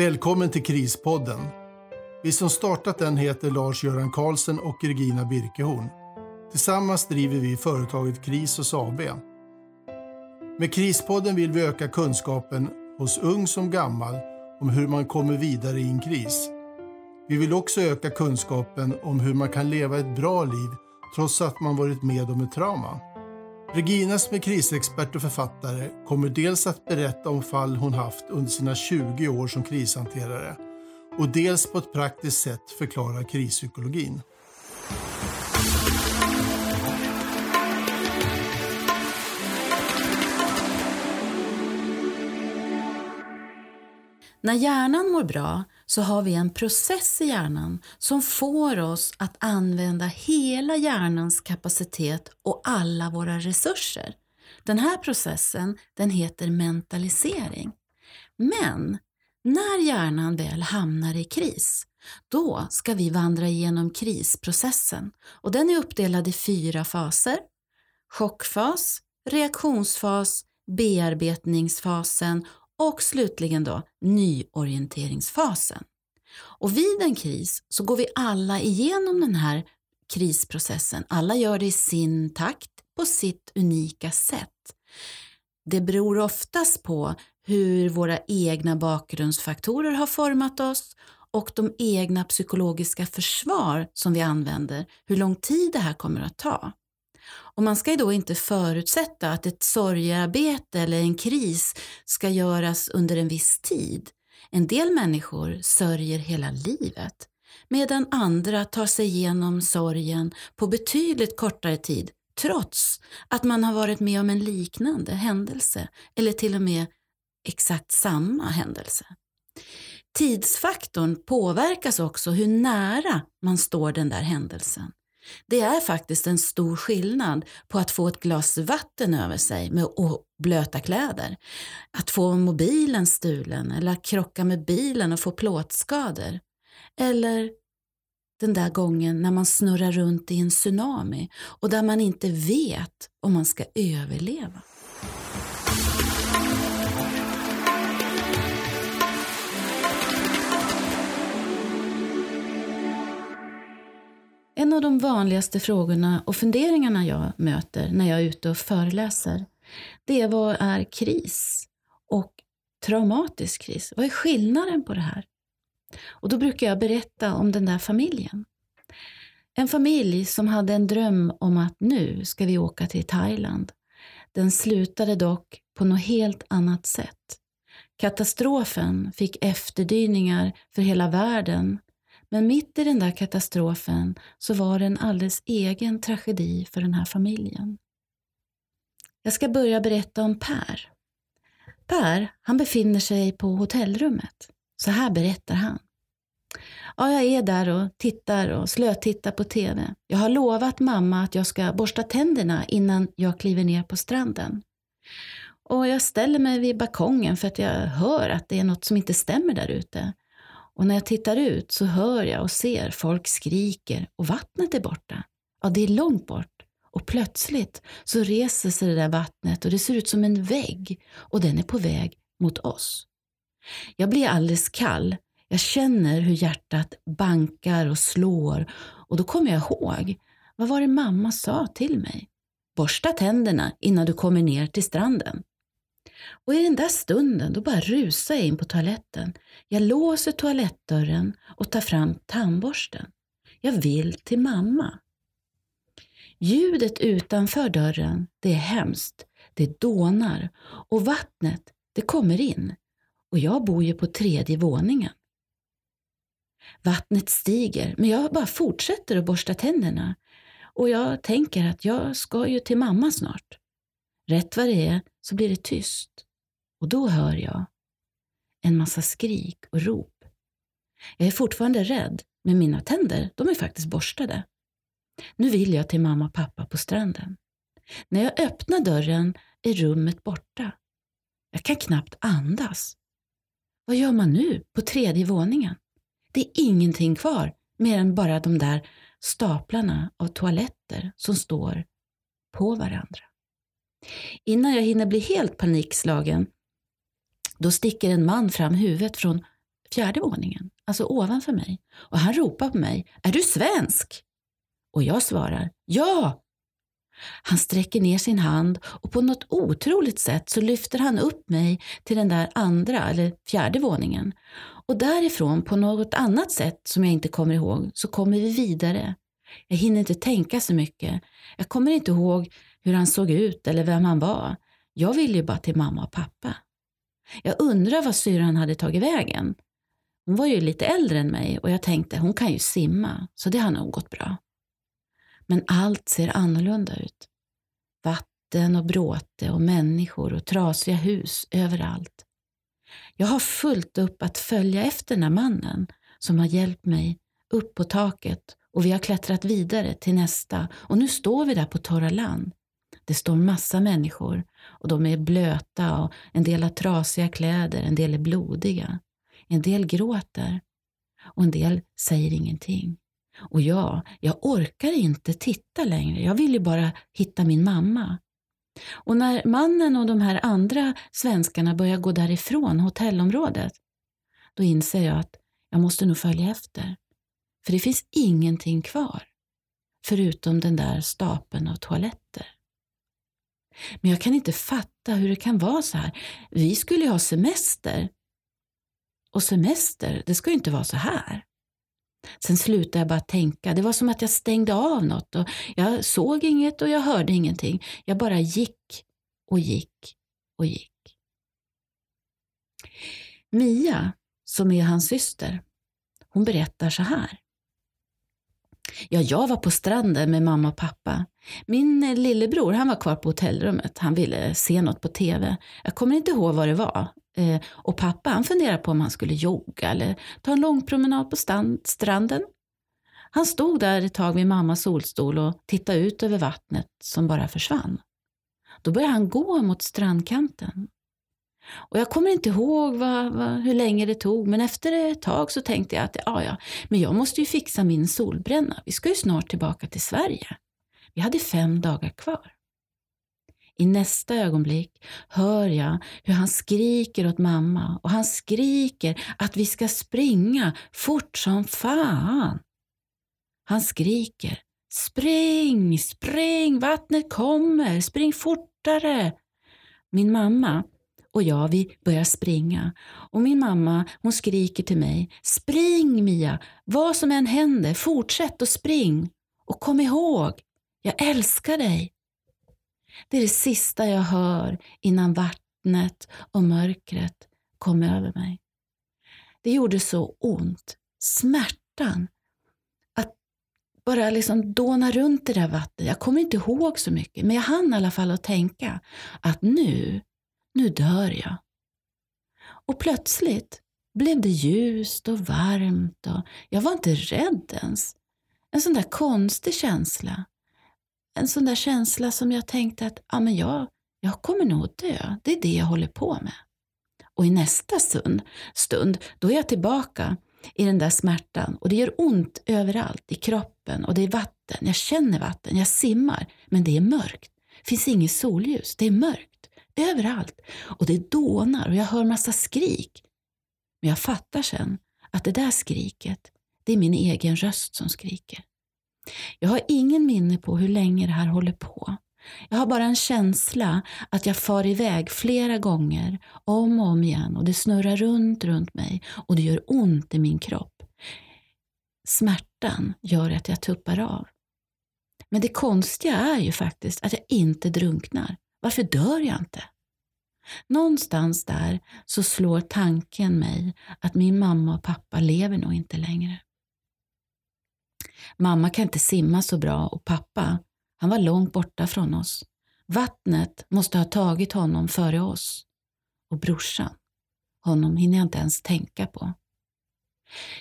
Välkommen till Krispodden. Vi som startat den heter Lars-Göran Karlsson och Regina Birkehorn. Tillsammans driver vi företaget Krisos AB. Med Krispodden vill vi öka kunskapen hos ung som gammal om hur man kommer vidare i en kris. Vi vill också öka kunskapen om hur man kan leva ett bra liv trots att man varit med om ett trauma. Regina som är krisexpert och författare kommer dels att berätta om fall hon haft under sina 20 år som krishanterare och dels på ett praktiskt sätt förklara krispsykologin. När hjärnan mår bra så har vi en process i hjärnan som får oss att använda hela hjärnans kapacitet och alla våra resurser. Den här processen den heter mentalisering. Men när hjärnan väl hamnar i kris, då ska vi vandra igenom krisprocessen och den är uppdelad i fyra faser. Chockfas, reaktionsfas, bearbetningsfasen och slutligen då nyorienteringsfasen. Och vid en kris så går vi alla igenom den här krisprocessen. Alla gör det i sin takt på sitt unika sätt. Det beror oftast på hur våra egna bakgrundsfaktorer har format oss och de egna psykologiska försvar som vi använder, hur lång tid det här kommer att ta. Och man ska ju då inte förutsätta att ett sorgearbete eller en kris ska göras under en viss tid. En del människor sörjer hela livet medan andra tar sig igenom sorgen på betydligt kortare tid trots att man har varit med om en liknande händelse eller till och med exakt samma händelse. Tidsfaktorn påverkas också hur nära man står den där händelsen. Det är faktiskt en stor skillnad på att få ett glas vatten över sig med blöta kläder, att få mobilen stulen eller att krocka med bilen och få plåtskador. Eller den där gången när man snurrar runt i en tsunami och där man inte vet om man ska överleva. Av de vanligaste frågorna och funderingarna jag möter när jag är ute och föreläser, det är vad är kris? Och traumatisk kris, vad är skillnaden på det här? Och då brukar jag berätta om den där familjen. En familj som hade en dröm om att nu ska vi åka till Thailand. Den slutade dock på något helt annat sätt. Katastrofen fick efterdyningar för hela världen men mitt i den där katastrofen så var det en alldeles egen tragedi för den här familjen. Jag ska börja berätta om Per. Per, han befinner sig på hotellrummet. Så här berättar han. Ja, jag är där och tittar och slötittar på TV. Jag har lovat mamma att jag ska borsta tänderna innan jag kliver ner på stranden. Och jag ställer mig vid balkongen för att jag hör att det är något som inte stämmer där ute. Och när jag tittar ut så hör jag och ser folk skriker och vattnet är borta. Ja, det är långt bort. Och plötsligt så reser sig det där vattnet och det ser ut som en vägg och den är på väg mot oss. Jag blir alldeles kall. Jag känner hur hjärtat bankar och slår och då kommer jag ihåg, vad var det mamma sa till mig? Borsta tänderna innan du kommer ner till stranden. Och i den där stunden då bara rusar jag in på toaletten. Jag låser toalettdörren och tar fram tandborsten. Jag vill till mamma. Ljudet utanför dörren, det är hemskt. Det dånar och vattnet, det kommer in. Och jag bor ju på tredje våningen. Vattnet stiger, men jag bara fortsätter att borsta tänderna. Och jag tänker att jag ska ju till mamma snart. Rätt vad det är så blir det tyst. Och då hör jag en massa skrik och rop. Jag är fortfarande rädd, men mina tänder, de är faktiskt borstade. Nu vill jag till mamma och pappa på stranden. När jag öppnar dörren är rummet borta. Jag kan knappt andas. Vad gör man nu på tredje våningen? Det är ingenting kvar mer än bara de där staplarna av toaletter som står på varandra. Innan jag hinner bli helt panikslagen, då sticker en man fram huvudet från fjärde våningen, alltså ovanför mig. Och han ropar på mig. Är du svensk? Och jag svarar ja. Han sträcker ner sin hand och på något otroligt sätt så lyfter han upp mig till den där andra eller fjärde våningen. Och därifrån på något annat sätt som jag inte kommer ihåg så kommer vi vidare. Jag hinner inte tänka så mycket. Jag kommer inte ihåg hur han såg ut eller vem han var. Jag ville ju bara till mamma och pappa. Jag undrar vad syran hade tagit vägen. Hon var ju lite äldre än mig och jag tänkte hon kan ju simma, så det har nog gått bra. Men allt ser annorlunda ut. Vatten och bråte och människor och trasiga hus överallt. Jag har fullt upp att följa efter den här mannen som har hjälpt mig upp på taket och vi har klättrat vidare till nästa och nu står vi där på torra land. Det står massa människor och de är blöta och en del har trasiga kläder, en del är blodiga. En del gråter och en del säger ingenting. Och jag, jag orkar inte titta längre. Jag vill ju bara hitta min mamma. Och när mannen och de här andra svenskarna börjar gå därifrån hotellområdet, då inser jag att jag måste nog följa efter. För det finns ingenting kvar, förutom den där stapeln av toaletter. Men jag kan inte fatta hur det kan vara så här. Vi skulle ju ha semester. Och semester, det ska ju inte vara så här. Sen slutade jag bara tänka. Det var som att jag stängde av något. Och jag såg inget och jag hörde ingenting. Jag bara gick och gick och gick. Mia, som är hans syster, hon berättar så här. Ja, jag var på stranden med mamma och pappa. Min eh, lillebror han var kvar på hotellrummet. Han ville se något på TV. Jag kommer inte ihåg vad det var. Eh, och pappa han funderade på om han skulle jogga eller ta en lång promenad på stranden. Han stod där ett tag vid mammas solstol och tittade ut över vattnet som bara försvann. Då började han gå mot strandkanten. Och jag kommer inte ihåg vad, vad, hur länge det tog, men efter ett tag så tänkte jag att ja, ja, men jag måste ju fixa min solbränna. Vi ska ju snart tillbaka till Sverige. Vi hade fem dagar kvar. I nästa ögonblick hör jag hur han skriker åt mamma och han skriker att vi ska springa fort som fan. Han skriker Spring, spring, vattnet kommer, spring fortare. Min mamma och jag, vi börjar springa. Och min mamma, hon skriker till mig. Spring Mia! Vad som än händer, fortsätt och spring. Och kom ihåg, jag älskar dig. Det är det sista jag hör innan vattnet och mörkret kom över mig. Det gjorde så ont. Smärtan. Att bara liksom dåna runt i det där vattnet. Jag kommer inte ihåg så mycket, men jag hann i alla fall att tänka att nu, nu dör jag. Och plötsligt blev det ljust och varmt och jag var inte rädd ens. En sån där konstig känsla en sån där känsla som jag tänkte att ah, men jag, jag kommer nog att dö. Det är det jag håller på med. Och i nästa stund, stund, då är jag tillbaka i den där smärtan och det gör ont överallt i kroppen och det är vatten. Jag känner vatten, jag simmar, men det är mörkt. Det finns inget solljus, det är mörkt överallt och det dånar och jag hör massa skrik. Men jag fattar sen att det där skriket, det är min egen röst som skriker. Jag har ingen minne på hur länge det här håller på. Jag har bara en känsla att jag far iväg flera gånger, om och om igen och det snurrar runt, runt mig och det gör ont i min kropp. Smärtan gör att jag tuppar av. Men det konstiga är ju faktiskt att jag inte drunknar. Varför dör jag inte? Någonstans där så slår tanken mig att min mamma och pappa lever nog inte längre. Mamma kan inte simma så bra och pappa, han var långt borta från oss. Vattnet måste ha tagit honom före oss. Och brorsan, honom hinner jag inte ens tänka på.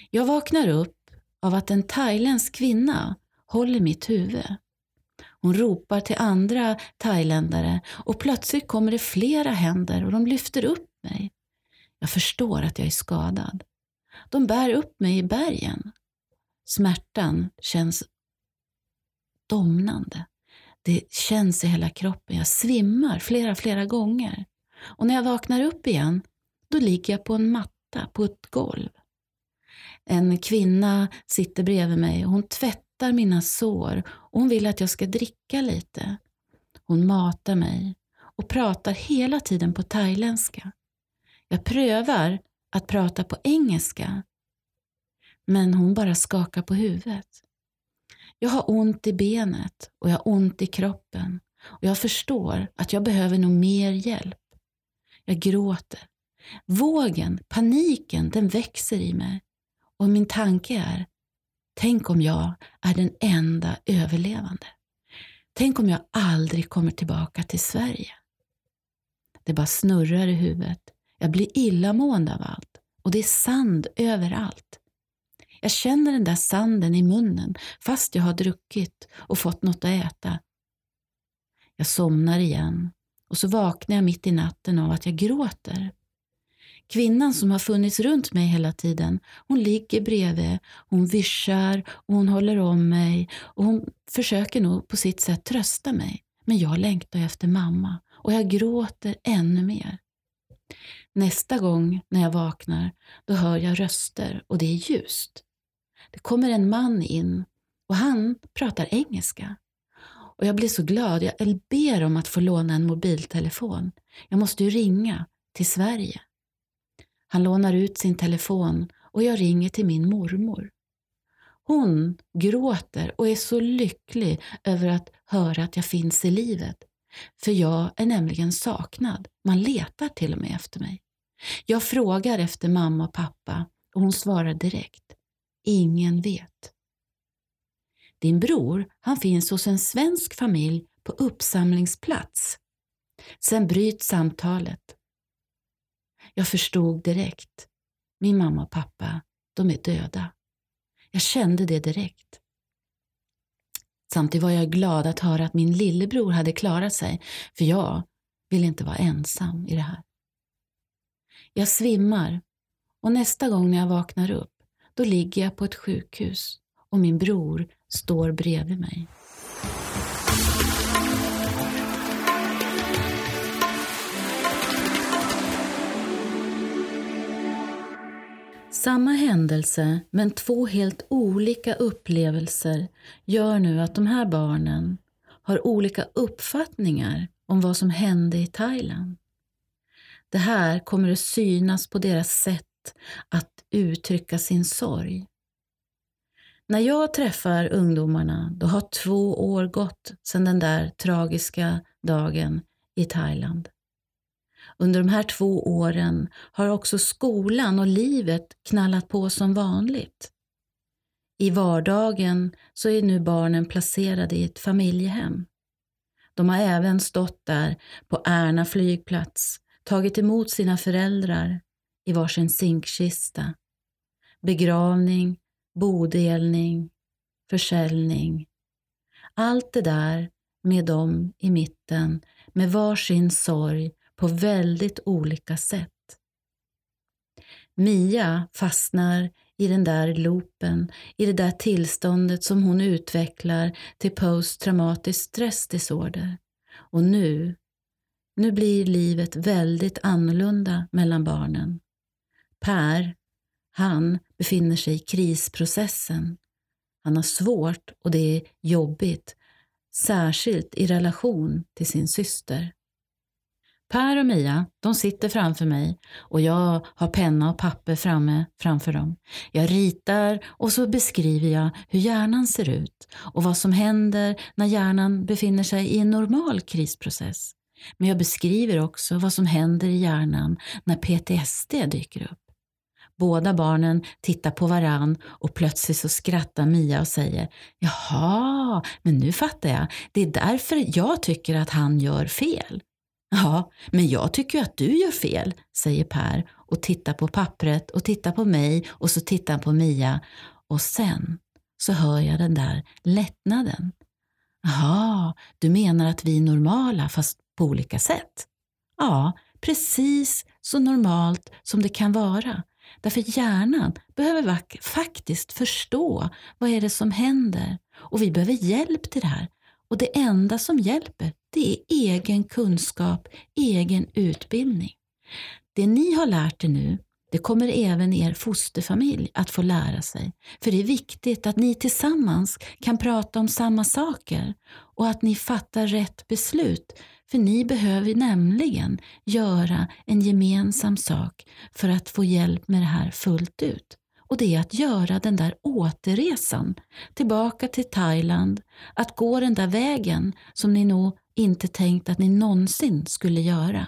Jag vaknar upp av att en thailändsk kvinna håller mitt huvud. Hon ropar till andra thailändare och plötsligt kommer det flera händer och de lyfter upp mig. Jag förstår att jag är skadad. De bär upp mig i bergen Smärtan känns domnande. Det känns i hela kroppen. Jag svimmar flera, flera gånger. Och när jag vaknar upp igen, då ligger jag på en matta på ett golv. En kvinna sitter bredvid mig och hon tvättar tvättar mina sår och hon vill att jag ska dricka lite. Hon matar mig och pratar hela tiden på thailändska. Jag prövar att prata på engelska men hon bara skakar på huvudet. Jag har ont i benet och jag har ont i kroppen och jag förstår att jag behöver nog mer hjälp. Jag gråter. Vågen, paniken, den växer i mig. Och min tanke är, tänk om jag är den enda överlevande. Tänk om jag aldrig kommer tillbaka till Sverige. Det bara snurrar i huvudet. Jag blir illamående av allt och det är sand överallt. Jag känner den där sanden i munnen fast jag har druckit och fått något att äta. Jag somnar igen och så vaknar jag mitt i natten av att jag gråter. Kvinnan som har funnits runt mig hela tiden, hon ligger bredvid, hon vischar och hon håller om mig och hon försöker nog på sitt sätt trösta mig. Men jag längtar efter mamma och jag gråter ännu mer. Nästa gång när jag vaknar, då hör jag röster och det är ljust. Det kommer en man in och han pratar engelska. Och jag blir så glad. Jag ber om att få låna en mobiltelefon. Jag måste ju ringa till Sverige. Han lånar ut sin telefon och jag ringer till min mormor. Hon gråter och är så lycklig över att höra att jag finns i livet. För jag är nämligen saknad. Man letar till och med efter mig. Jag frågar efter mamma och pappa och hon svarar direkt. Ingen vet. Din bror, han finns hos en svensk familj på uppsamlingsplats. Sen bryts samtalet. Jag förstod direkt. Min mamma och pappa, de är döda. Jag kände det direkt. Samtidigt var jag glad att höra att min lillebror hade klarat sig, för jag vill inte vara ensam i det här. Jag svimmar och nästa gång när jag vaknar upp, då ligger jag på ett sjukhus och min bror står bredvid mig. Samma händelse, men två helt olika upplevelser gör nu att de här barnen har olika uppfattningar om vad som hände i Thailand. Det här kommer att synas på deras sätt att uttrycka sin sorg. När jag träffar ungdomarna, då har två år gått sedan den där tragiska dagen i Thailand. Under de här två åren har också skolan och livet knallat på som vanligt. I vardagen så är nu barnen placerade i ett familjehem. De har även stått där på Ärna flygplats, tagit emot sina föräldrar i varsin zinkkista. Begravning, bodelning, försäljning. Allt det där med dem i mitten med varsin sorg på väldigt olika sätt. Mia fastnar i den där loopen, i det där tillståndet som hon utvecklar till posttraumatisk stressdisorder. Och nu, nu blir livet väldigt annorlunda mellan barnen. Per, han befinner sig i krisprocessen. Han har svårt och det är jobbigt, särskilt i relation till sin syster. Per och Mia, de sitter framför mig och jag har penna och papper framme framför dem. Jag ritar och så beskriver jag hur hjärnan ser ut och vad som händer när hjärnan befinner sig i en normal krisprocess. Men jag beskriver också vad som händer i hjärnan när PTSD dyker upp. Båda barnen tittar på varann och plötsligt så skrattar Mia och säger Jaha, men nu fattar jag. Det är därför jag tycker att han gör fel. Ja, men jag tycker att du gör fel, säger Per och tittar på pappret och tittar på mig och så tittar han på Mia och sen så hör jag den där lättnaden. Jaha, du menar att vi är normala fast på olika sätt? Ja, precis så normalt som det kan vara. Därför hjärnan behöver faktiskt förstå vad är det som händer och vi behöver hjälp till det här. Och det enda som hjälper, det är egen kunskap, egen utbildning. Det ni har lärt er nu, Det kommer även er fosterfamilj att få lära sig. För det är viktigt att ni tillsammans kan prata om samma saker och att ni fattar rätt beslut. För ni behöver nämligen göra en gemensam sak för att få hjälp med det här fullt ut. Och det är att göra den där återresan tillbaka till Thailand, att gå den där vägen som ni nog inte tänkt att ni någonsin skulle göra.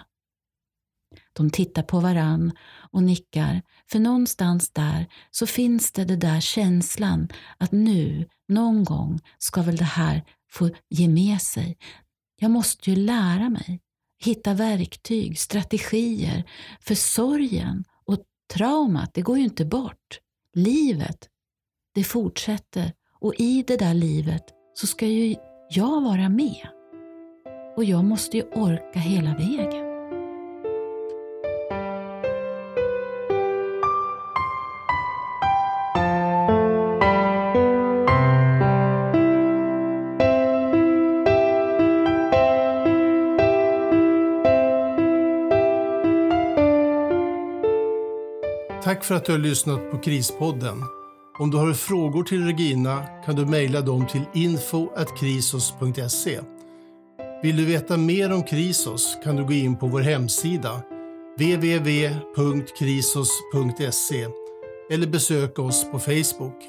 De tittar på varann och nickar, för någonstans där så finns det den där känslan att nu, någon gång, ska väl det här få ge med sig. Jag måste ju lära mig, hitta verktyg, strategier, för sorgen och traumat, det går ju inte bort. Livet, det fortsätter och i det där livet så ska ju jag vara med. Och jag måste ju orka hela vägen. Tack för att du har lyssnat på Krispodden. Om du har frågor till Regina kan du mejla dem till info.krisos.se. Vill du veta mer om Krisos kan du gå in på vår hemsida www.krisos.se eller besöka oss på Facebook.